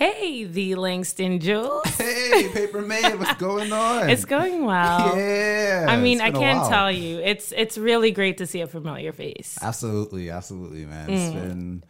Hey, the Langston Jules. Hey, Paper Man, what's going on? It's going well. Yeah. I mean, I can't tell you. It's it's really great to see a familiar face. Absolutely, absolutely, man. Mm. It's been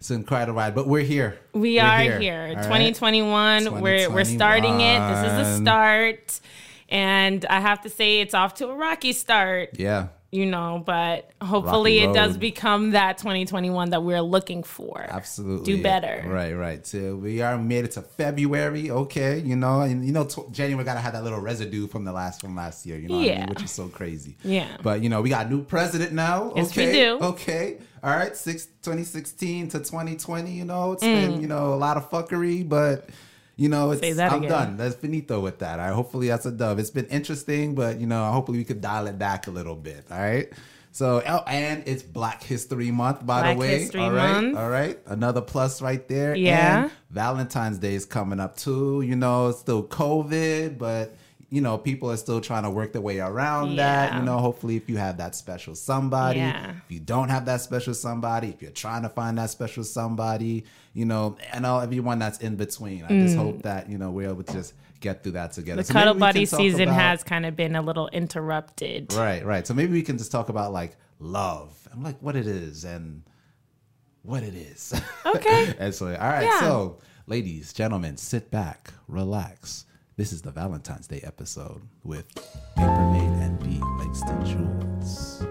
it's been quite a ride, but we're here. We We're are here. all right? 2021. We're we're starting it. This is a 2021. start. And I have to say it's off to a rocky start, Yeah. You know, but hopefully it does become that 2021 that we're looking for. Absolutely. Do better. Right, right. So we are made it to February. Okay, you know, and you know, t- January gotta have that little residue from the last from last year. You know, what I mean? Yeah. which is so crazy. Yeah. But you know, we got a new president now. Yes, we okay, do. Okay. All right. Six, 2016 to 2020. You know, it's Mm. been you know a lot of fuckery, but. You know, it's, Say that I'm again. done. That's finito with that. All right. Hopefully that's a dub. It's been interesting, but you know, hopefully we could dial it back a little bit. All right. So, oh, and it's Black History Month, by Black the way. History all right. Month. All right. Another plus right there. Yeah. And Valentine's Day is coming up too. You know, it's still COVID, but you know, people are still trying to work their way around that. You know, hopefully if you have that special somebody, Yeah. if you don't have that special somebody, if you're trying to find that special somebody, you know, and all everyone that's in between. I just hope that, you know, we're able to just get through that together. Mm. the So cuddle buddy season about- has kind of been a little interrupted. Right, right. So maybe we can just talk about like love and like what it is and what it is. Okay. Excellent. All right. Yeah. So, ladies, gentlemen, sit back, relax. This is the Valentine's Day episode with Paper and B. Langston Jules.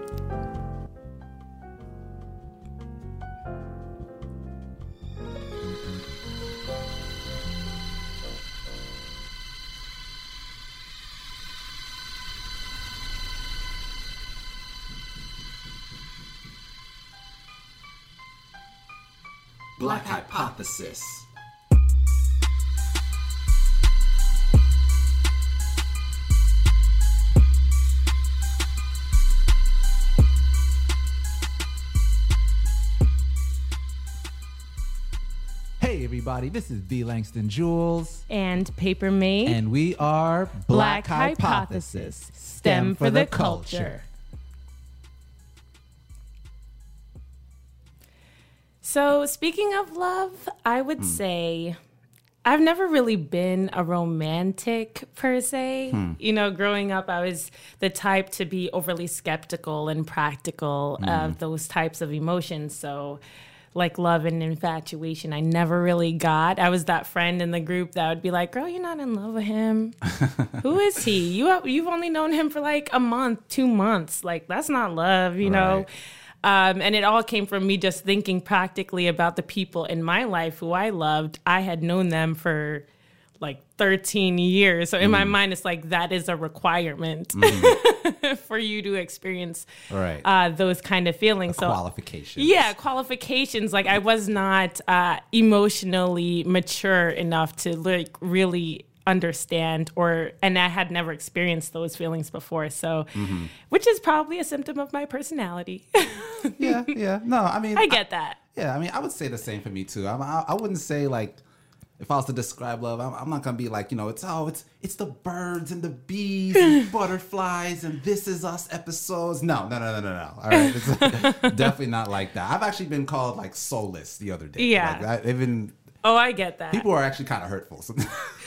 Black Hypothesis. Everybody, this is B. Langston Jules, And Paper Maid, and we are Black Hypothesis, STEM for the culture. So, speaking of love, I would Hmm. say I've never really been a romantic per se. Hmm. You know, growing up, I was the type to be overly skeptical and practical Hmm. of those types of emotions. So, like love and infatuation, I never really got. I was that friend in the group that would be like, "Girl, you're not in love with him. Who is he? You you've only known him for like a month, two months. Like that's not love, you know." Right. Um, and it all came from me just thinking practically about the people in my life who I loved. I had known them for 13 years. So in Mm. my mind, it's like that is a requirement for you to experience Right. uh, those kind of feelings. So Qualifications. yeah, qualifications. Like I was not uh, emotionally mature enough to like really understand or and I had never experienced those feelings before. So Mm-hmm. which is probably a symptom of my personality. Yeah, yeah. No, I mean, I get that. Yeah, I mean, I would say the same for me too. I'm, I, I wouldn't say like if I was to describe love, I'm, I'm not gonna be like you know, it's oh, it's it's the birds and the bees and butterflies and this is us episodes. No, no, no, no, no, no. All right, it's definitely not like that. I've actually been called like soulless the other day. Yeah. like, I, even Oh, I get that. people are actually kind of hurtful.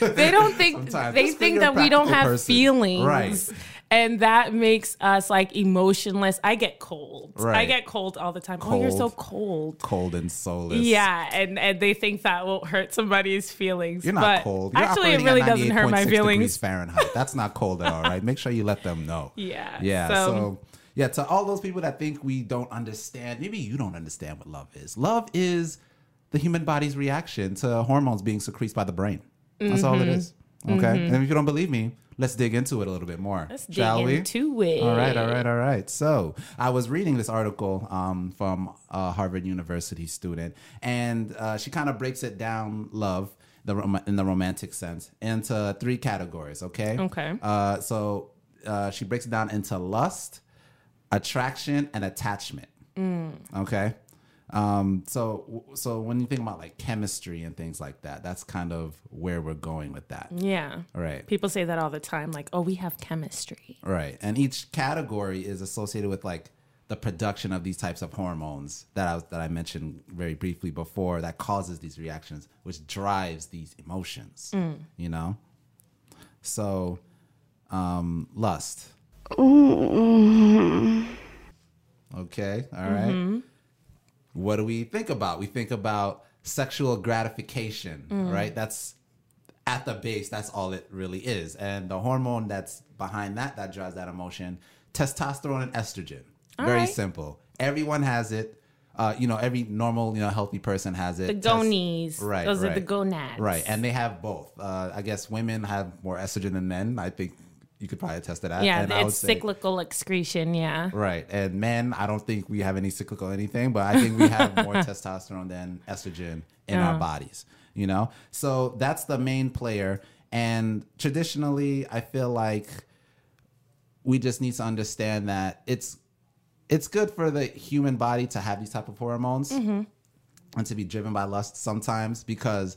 they don't think they think that we don't have person. feelings. Right. And that makes us like emotionless. I get cold. I get cold all the time. Oh, you're so Cold. cold. Cold and soulless. Yeah, and, and they think that won't hurt somebody's feelings. You're not but cold. You're actually, it really doesn't hurt my 98.6 feelings. Degrees Fahrenheit. That's not cold at all, right? Make sure you let them know. Yeah, Yeah. so- So, yeah, to all those people that think we don't understand, maybe you don't understand what love is. Love is the human body's reaction to hormones being secreted by the brain. That's all Mm-hmm. it is. Okay. And if you don't believe me, let's dig into it a little bit more. Let's dig shall we? into it. All right, all right, all right. So I was reading this article um, from a Harvard University student, and uh, she kind of breaks it down, love, the rom- in the romantic sense, into three categories. Okay. Okay. Uh, so uh, she breaks it down into lust, attraction, and attachment. Okay. Um, so so when you think about like chemistry and things like that, that's kind of where we're going with that. Yeah. All right. People say that all the time, like, oh, we have chemistry. Right. And each category is associated with like the production of these types of hormones that I that I mentioned very briefly before that causes these reactions, which drives these emotions. You know, so um, lust. Okay, all right. What do we think about? We think about sexual gratification, right? That's at the base. That's all it really is, and the hormone that's behind that that drives that emotion, testosterone and estrogen. Very right. simple. Everyone has it. Uh, you know, every normal, you know, healthy person has it. The gonies. Right, Those are the gonads. Right, and they have both. Uh, I guess women have more estrogen than men. I think you could probably attest to that. Yeah, and it's say- cyclical excretion. Yeah. Right, and men, I don't think we have any cyclical anything, but I think we have more testosterone than estrogen in our oh. bodies. You know, so that's the main player. And traditionally, I feel like we just need to understand that it's it's good for the human body to have these type of hormones mm-hmm. and to be driven by lust sometimes because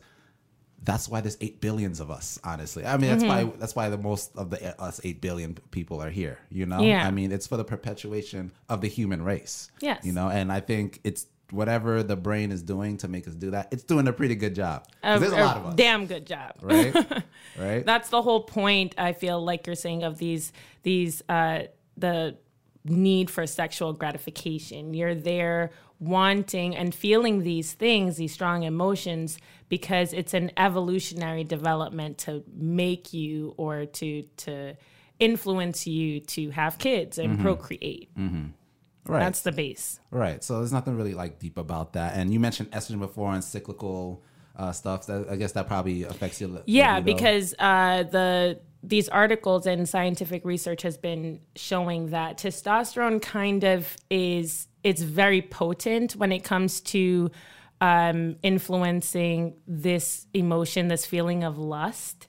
that's why there's eight billions of us. Honestly, I mean that's why that's why the most of the us eight billion people are here. You know, Yeah. I mean it's for the perpetuation of the human race. Yes. you know, and I think it's whatever the brain is doing to make us do that. It's doing a pretty good job. A, there's a a lot of us, damn good job. right? right. That's the whole point. I feel like you're saying of these these uh, the need for sexual gratification. You're there wanting and feeling these things, these strong emotions, because it's an evolutionary development to make you or to to influence you to have kids and procreate. right. That's the base. Right. So there's nothing really like deep about that. And you mentioned estrogen before and cyclical uh, stuff. That I guess that probably affects your. Yeah, libido. because uh, the these articles and scientific research has been showing that testosterone kind of is it's very potent when it comes to um, influencing this emotion, this feeling of lust.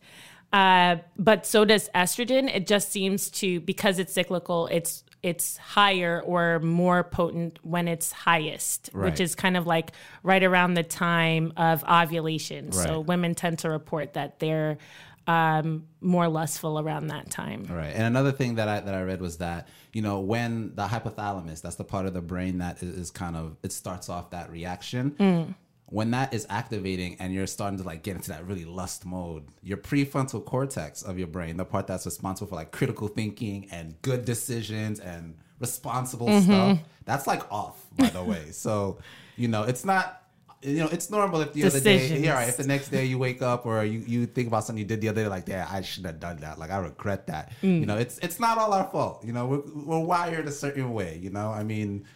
Uh, but so does estrogen. It just seems to because it's cyclical. It's it's higher or more potent when it's highest, Right. which is kind of like right around the time of ovulation. So women tend to report that they're um, more lustful around that time. Right. And another thing that I that I read was that you know when the hypothalamus, that's the part of the brain that is, is kind of it starts off that reaction. When that is activating and you're starting to like get into that really lust mode, your prefrontal cortex of your brain, the part that's responsible for like critical thinking and good decisions and responsible stuff, that's like off, by the way. So, you know, it's not you know, it's normal if the other day, yeah, right, if the next day you wake up or you, you think about something you did the other day, like, yeah, I should have done that. Like, I regret that. You know, it's it's not all our fault. You know, we're, we're wired a certain way. You know, I mean,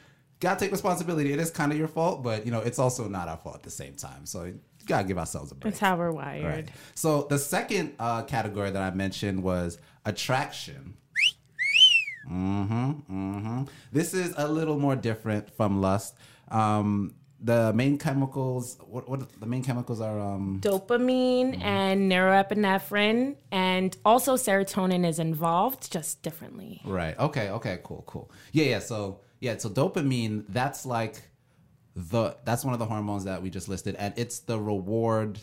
gotta take responsibility. It is kind of your fault, but you know, it's also not our fault at the same time. So you gotta give ourselves a break. That's how we're wired. Right. So the second uh, category that I mentioned was attraction. Mm-hmm. Mm-hmm. This is a little more different from lust. Um, the main chemicals. What, what the main chemicals are? Um, Dopamine Mm-hmm. and neuroepinephrine, and also serotonin is involved, just differently. Right. Okay. Okay. Cool. Cool. Yeah. Yeah. So yeah. So dopamine. That's like the. That's one of the hormones that we just listed, and it's the reward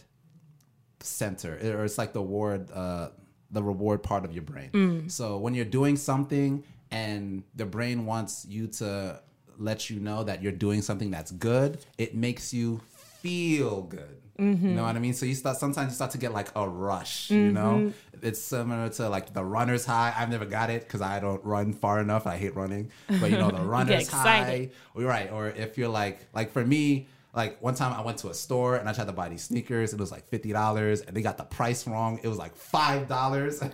center, or it's like the reward. Uh, the reward part of your brain. So when you're doing something and the brain wants you to let you know that you're doing something that's good, it makes you feel good. You know what I mean? So you start sometimes you start to get like a rush, you know? It's similar to like the runner's high. I've never got it because I don't run far enough. I hate running. But you know, the runner's high. Or right. Or if you're like like for me, like one time I went to a store and I tried to buy these sneakers. It was like fifty dollars, and they got the price wrong. It was like five dollars. and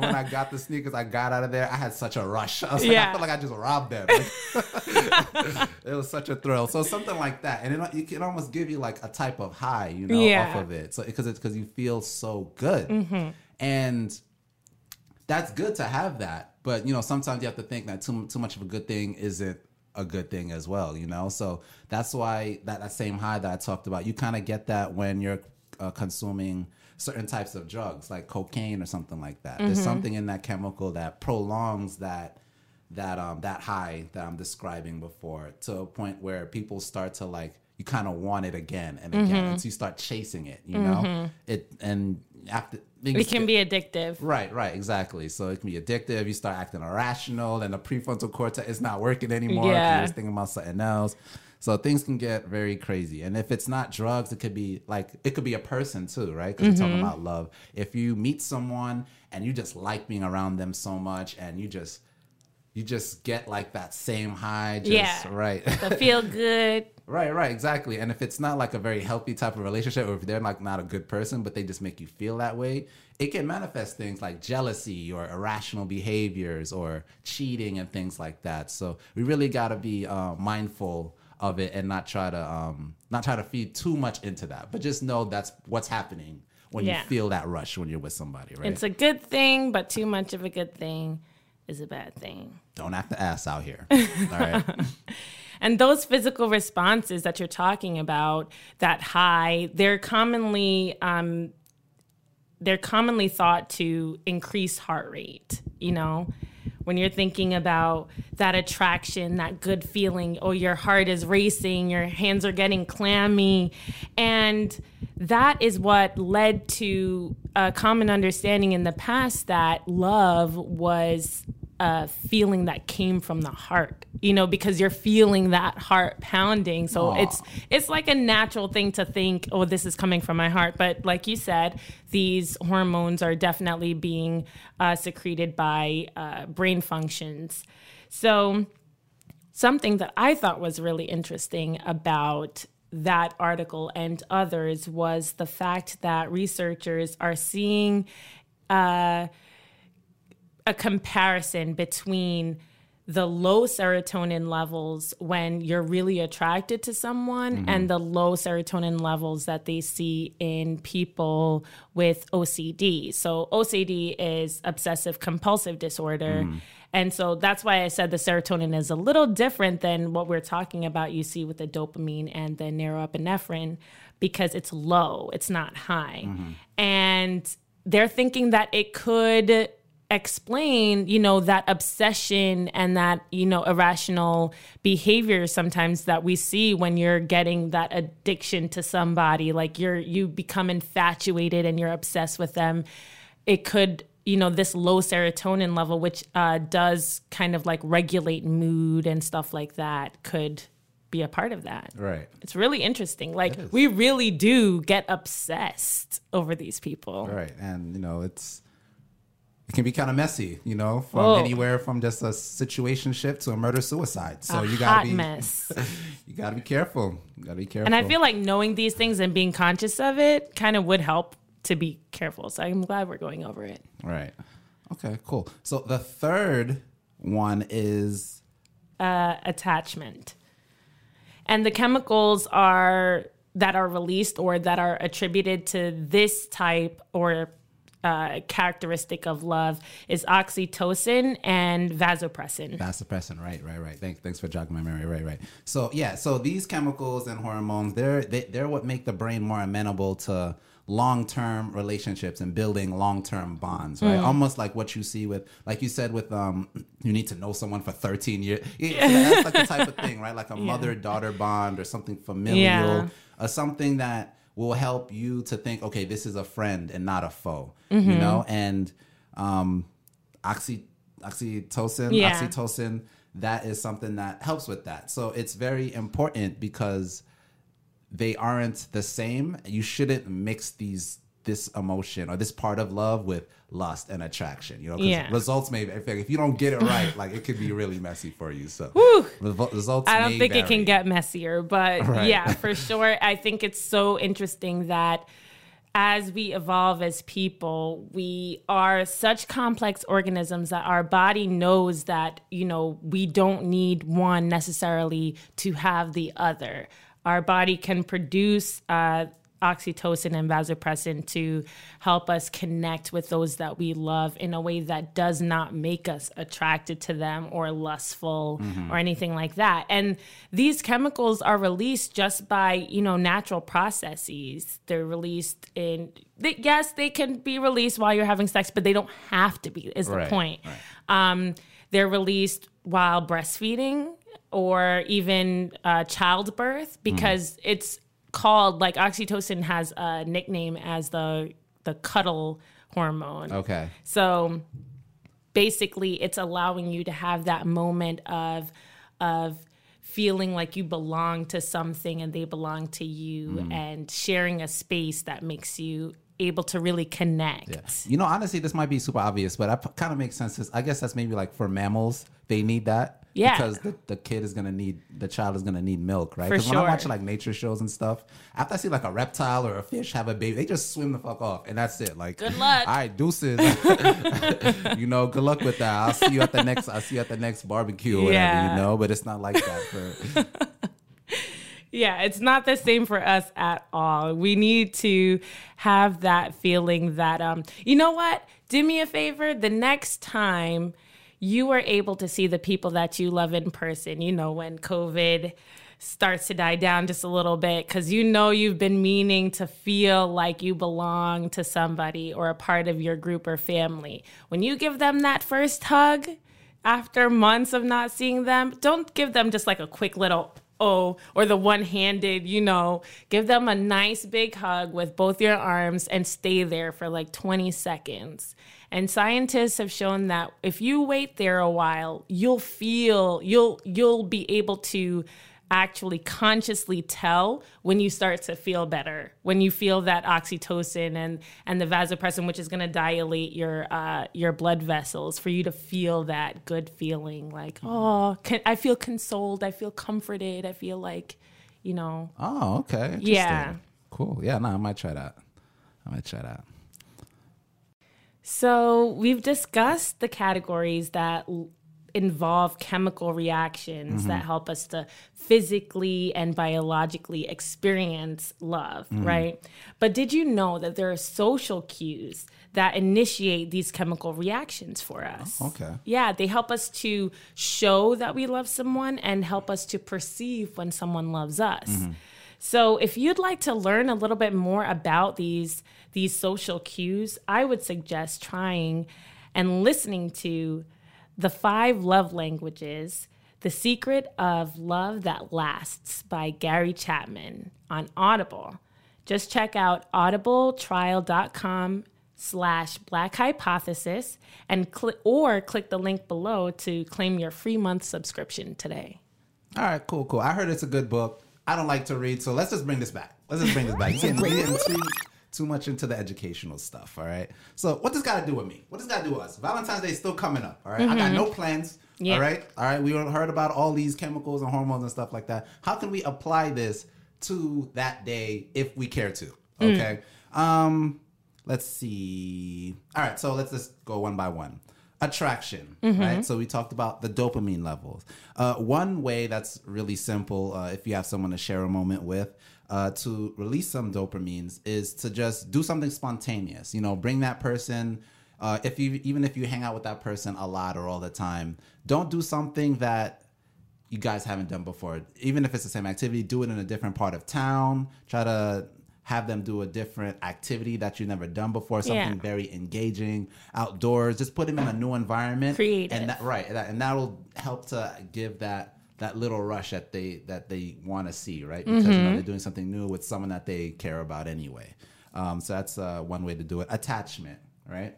when I got the sneakers, I got out of there. I had such a rush. I was like, I felt like I just robbed them. Like, it was such a thrill. So something like that, and it, it can almost give you like a type of high, you know, Yeah. off of it. So because it's because you feel so good, mm-hmm. and that's good to have that. But you know, sometimes you have to think that too too much of a good thing isn't a good thing as well. You know, so that's why that, that same high that I talked about, you kind of get that when you're uh, consuming certain types of drugs like cocaine or something like that. There's something in that chemical that prolongs that that um that high that I'm describing before to a point where people start to like you kind of want it again and again, Mm-hmm. and so you start chasing it. You know, it and after things It can be addictive. Right, right, exactly. So it can be addictive. You start acting irrational, and the prefrontal cortex is not working anymore. Yeah. You're just thinking about something else. So things can get very crazy. And if it's not drugs, it could be like it could be a person too, right? Because we're talking Mm-hmm. about love. If you meet someone and you just like being around them so much, and you just you just get like that same high, just Yeah. right. The feel good. Right, right, exactly. And if it's not like a very healthy type of relationship, or if they're like not a good person, but they just make you feel that way, it can manifest things like jealousy or irrational behaviors or cheating and things like that. So we really got to be uh, mindful of it and not try to um, not try to feed too much into that, but just know that's what's happening when Yeah. you feel that rush when you're with somebody, right? It's a good thing, but too much of a good thing is a bad thing. Don't act the ass out here. All right. And those physical responses that you're talking about, that high, they're commonly um, they're commonly thought to increase heart rate. You know, when you're thinking about that attraction, that good feeling, oh, your heart is racing, your hands are getting clammy, and that is what led to a common understanding in the past that love was a feeling that came from the heart you know because you're feeling that heart pounding. So Aw. it's it's like a natural thing to think oh this is coming from my heart. But like you said these hormones are definitely being uh, secreted by uh, brain functions. So something that i thought was really interesting about that article and others was the fact that researchers are seeing uh, a comparison between the low serotonin levels when you're really attracted to someone mm-hmm. and the low serotonin levels that they see in people with OCD. So, OCD is obsessive compulsive disorder. Mm-hmm. And so that's why I said the serotonin is a little different than what we're talking about you see with the dopamine and the neuroepinephrine because it's low, it's not high. Mm-hmm. And they're thinking that it could explain, you know, that obsession and that, you know, irrational behavior sometimes that we see when you're getting that addiction to somebody, like you're you become infatuated and you're obsessed with them. It could you know this low serotonin level which uh, does kind of like regulate mood and stuff like that could be a part of that right. it's really interesting like we really do get obsessed over these people Right. And, you know, it's, it can be kind of messy, you know, from Oh. anywhere from just a situation situationship to a murder suicide. So a you gotta be, mess you gotta be careful. You gotta be careful. And I feel like knowing these things and being conscious of it kind of would help to be careful. So I'm glad we're going over it. right. Okay, cool. So the third one is Uh, attachment. And the chemicals are that are released or that are attributed to this type or uh, characteristic of love is oxytocin and vasopressin. vasopressin. Right, right, right. Thanks, thanks for jogging my memory. Right, right. So yeah, so these chemicals and hormones, they're they, they're what make the brain more amenable to long-term relationships and building long-term bonds right almost like what you see with like you said with um you need to know someone for 13 years yeah, that's like the type of thing right like a mother-daughter bond or something familial Yeah. or something that will help you to think okay this is a friend and not a foe you know? And um oxy oxytocin Yeah. oxytocin that is something that helps with that. So it's very important because they aren't the same. You shouldn't mix these this emotion or this part of love with lust and attraction you know Yeah. results may if you don't get it right like it could be really messy for you so results I don't think it can get messier, but Right. yeah, for sure. I think it's so interesting that as we evolve as people, we are such complex organisms that our body knows that, you know, we don't need one necessarily to have the other. Our body can produce uh, oxytocin and vasopressin to help us connect with those that we love in a way that does not make us attracted to them or lustful or anything like that. And these chemicals are released just by, you know, natural processes. They're released in they, yes, they can be released while you're having sex, but they don't have to be is the Right, point. right. Um, they're released while breastfeeding or even uh, childbirth because it's called like oxytocin has a nickname as the the cuddle hormone. Okay. So basically it's allowing you to have that moment of of feeling like you belong to something and they belong to you mm. and sharing a space that makes you able to really connect. Yeah. You know, honestly, this might be super obvious, but it kind of makes sense. I guess that's maybe like for mammals, they need that. Yeah. Because the, the kid is gonna need the child is gonna need milk, right? Because when I watch like nature shows and stuff, after I see like a reptile or a fish have a baby, they just swim the fuck off, and that's it. Like, Good luck. All right, deuces. you know, good luck with that. I'll see you at the next. I'll see you at the next barbecue or whatever. You know, but it's not like that for. Yeah, it's not the same for us at all. We need to have that feeling that um you know what? Do me a favor, the next time you are able to see the people that you love in person, you know, when COVID starts to die down just a little bit cuz you know you've been meaning to feel like you belong to somebody or a part of your group or family. When you give them that first hug, after months of not seeing them, don't give them just like a quick little oh or the one handed, you know, give them a nice big hug with both your arms and stay there for like 20 seconds. And scientists have shown that if you wait there a while, you'll feel you'll you'll be able to actually consciously tell when you start to feel better when you feel that oxytocin and and the vasopressin which is going to dilate your uh your blood vessels for you to feel that good feeling like oh can, i feel consoled i feel comforted i feel like you know Oh, okay. Yeah. Cool. Yeah. No, I might try that. I might try that. So we've discussed the categories that involve chemical reactions that mm-hmm. help us to physically and biologically experience love, mm-hmm. right? But did you know that there are social cues that initiate these chemical reactions for oh, us? Okay. Yeah, they help us to show that we love someone and help us to perceive when someone loves us. Mm-hmm. So if you'd like to learn a little bit more about these these social cues, I would suggest trying and listening to The Five Love Languages: The Secret of Love That Lasts by Gary Chapman on Audible. Just check out audibletrial.com slash black hypothesis and click or click the link below to claim your free month subscription today. All right, cool, cool. I heard it's a good book. I don't like to read, so let's just bring this back. Let's just bring this back. Too, too much into the educational stuff, all right? So, what does got to do with me? What does got to do with us? Valentine's Day is still coming up, all right? I got no plans, Yeah. all right? All right, we heard about all these chemicals and hormones and stuff like that. How can we apply this to that day if we care to? Okay. Um, let's see. All right, so let's just go one by one. Attraction, right? So we talked about the dopamine levels. Uh, one way that's really simple, uh, if you have someone to share a moment with, uh, to release some dopamines is to just do something spontaneous. You know, bring that person. Uh, if you even if you hang out with that person a lot or all the time, don't do something that you guys haven't done before. Even if it's the same activity, do it in a different part of town. Try to have them do a different activity that you've never done before, something Yeah. very engaging outdoors. Just put them in a new environment. Creative. And that, right. That, and that will help to give that that little rush that they that they want to see, right? Because you Mm-hmm. know, they're doing something new with someone that they care about anyway. Um, so that's uh, one way to do it. Attachment, right?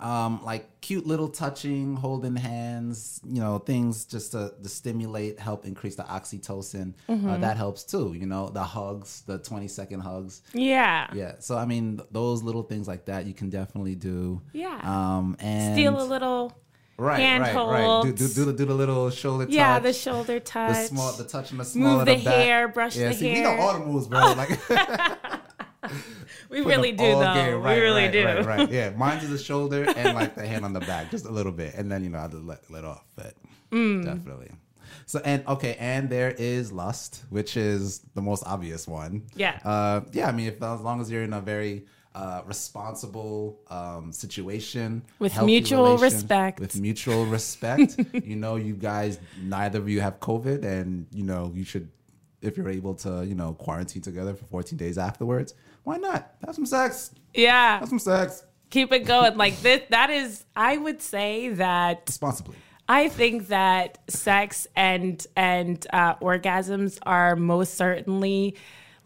Um, like cute little touching, holding hands, you know, things just to, to stimulate, help increase the oxytocin. Mm-hmm. Uh, that helps too. You know, the hugs, the twenty second hugs. Yeah. Yeah. So I mean, th- those little things like that you can definitely do. Yeah. Um, and Steal a little right, hand right, right. Do, do, do, the, do the little shoulder touch. Yeah, the shoulder touch. the small, the touch and the small Move of the the hair, brush yeah, the see, hair. we know all the moves, bro. Like we put really do though. Right, we really right, do. Right, right. Yeah, mine's is the shoulder and like the hand on the back, just a little bit, and then you know I just let let off. But Mm. definitely. So and okay, and there is lust, which is the most obvious one. Yeah. Uh, yeah. I mean, if as long as you're in a very uh, responsible um, situation With mutual respect. with mutual respect, you know, you guys, neither of you have COVID, and you know, you should, if you're able to, you know, quarantine together for 14 days afterwards, why not have some sex? Yeah. Have some sex Keep it going. Like this that is I would say that responsibly. I think that sex and and uh, orgasms are most certainly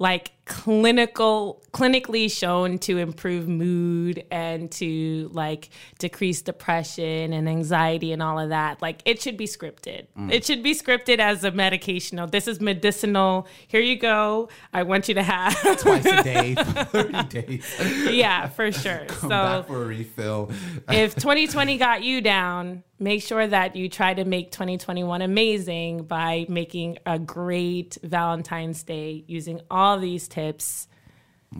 like clinical clinically shown to improve mood and to like decrease depression and anxiety and all of that like it should be scripted Mm. it should be scripted as a medication oh, this is medicinal here you go i want you to have Twice a day, for 30 days. yeah for sure Come so back for a refill. if 2020 got you down, make sure that you try to make 2021 amazing by making a great Valentine's Day using all these tips.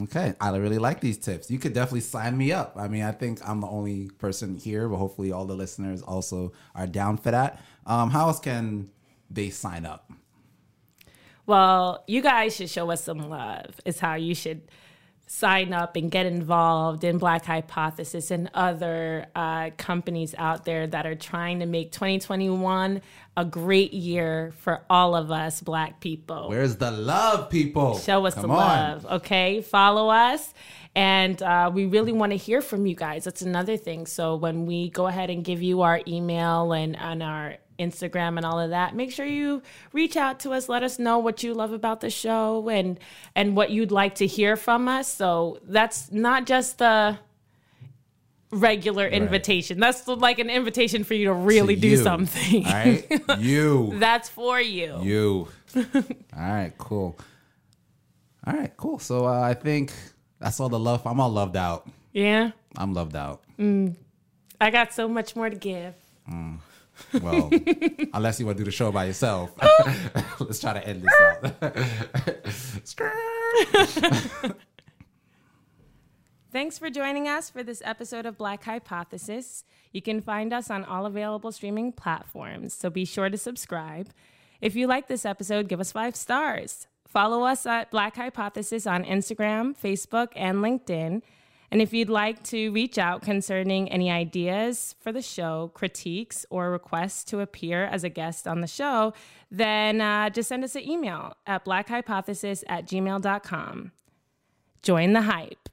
Okay, I really like these tips. You could definitely sign me up. I mean, I think I'm the only person here, but hopefully all the listeners also are down for that. Um, how else can they sign up? Well, you guys should show us some love, is how you should sign up and get involved in Black Hypothesis and other uh, companies out there that are trying to make 2021 a great year for all of us Black people. Where's the love, people? Show us Come the on. love, okay? Follow us. And uh, we really want to hear from you guys. That's another thing. So when we go ahead and give you our email and, and our Instagram and all of that, make sure you reach out to us. Let us know what you love about the show and and what you'd like to hear from us. So that's not just the regular invitation. That's like an invitation for you to really To do you, something. All right, you, that's for you. you. All right, cool. All right, cool. So uh, I think that's all the love. I'm all loved out. Yeah. I'm loved out. I got so much more to give. Well, unless you want to do the show by yourself. Let's try to end this out. Thanks for joining us for this episode of Black Hypothesis. You can find us on all available streaming platforms, so be sure to subscribe. If you like this episode, give us five stars. Follow us at Black Hypothesis on Instagram, Facebook, and LinkedIn. And if you'd like to reach out concerning any ideas for the show, critiques, or requests to appear as a guest on the show, then uh, just send us an email at blackhypothesis at gmail.com. Join the hype.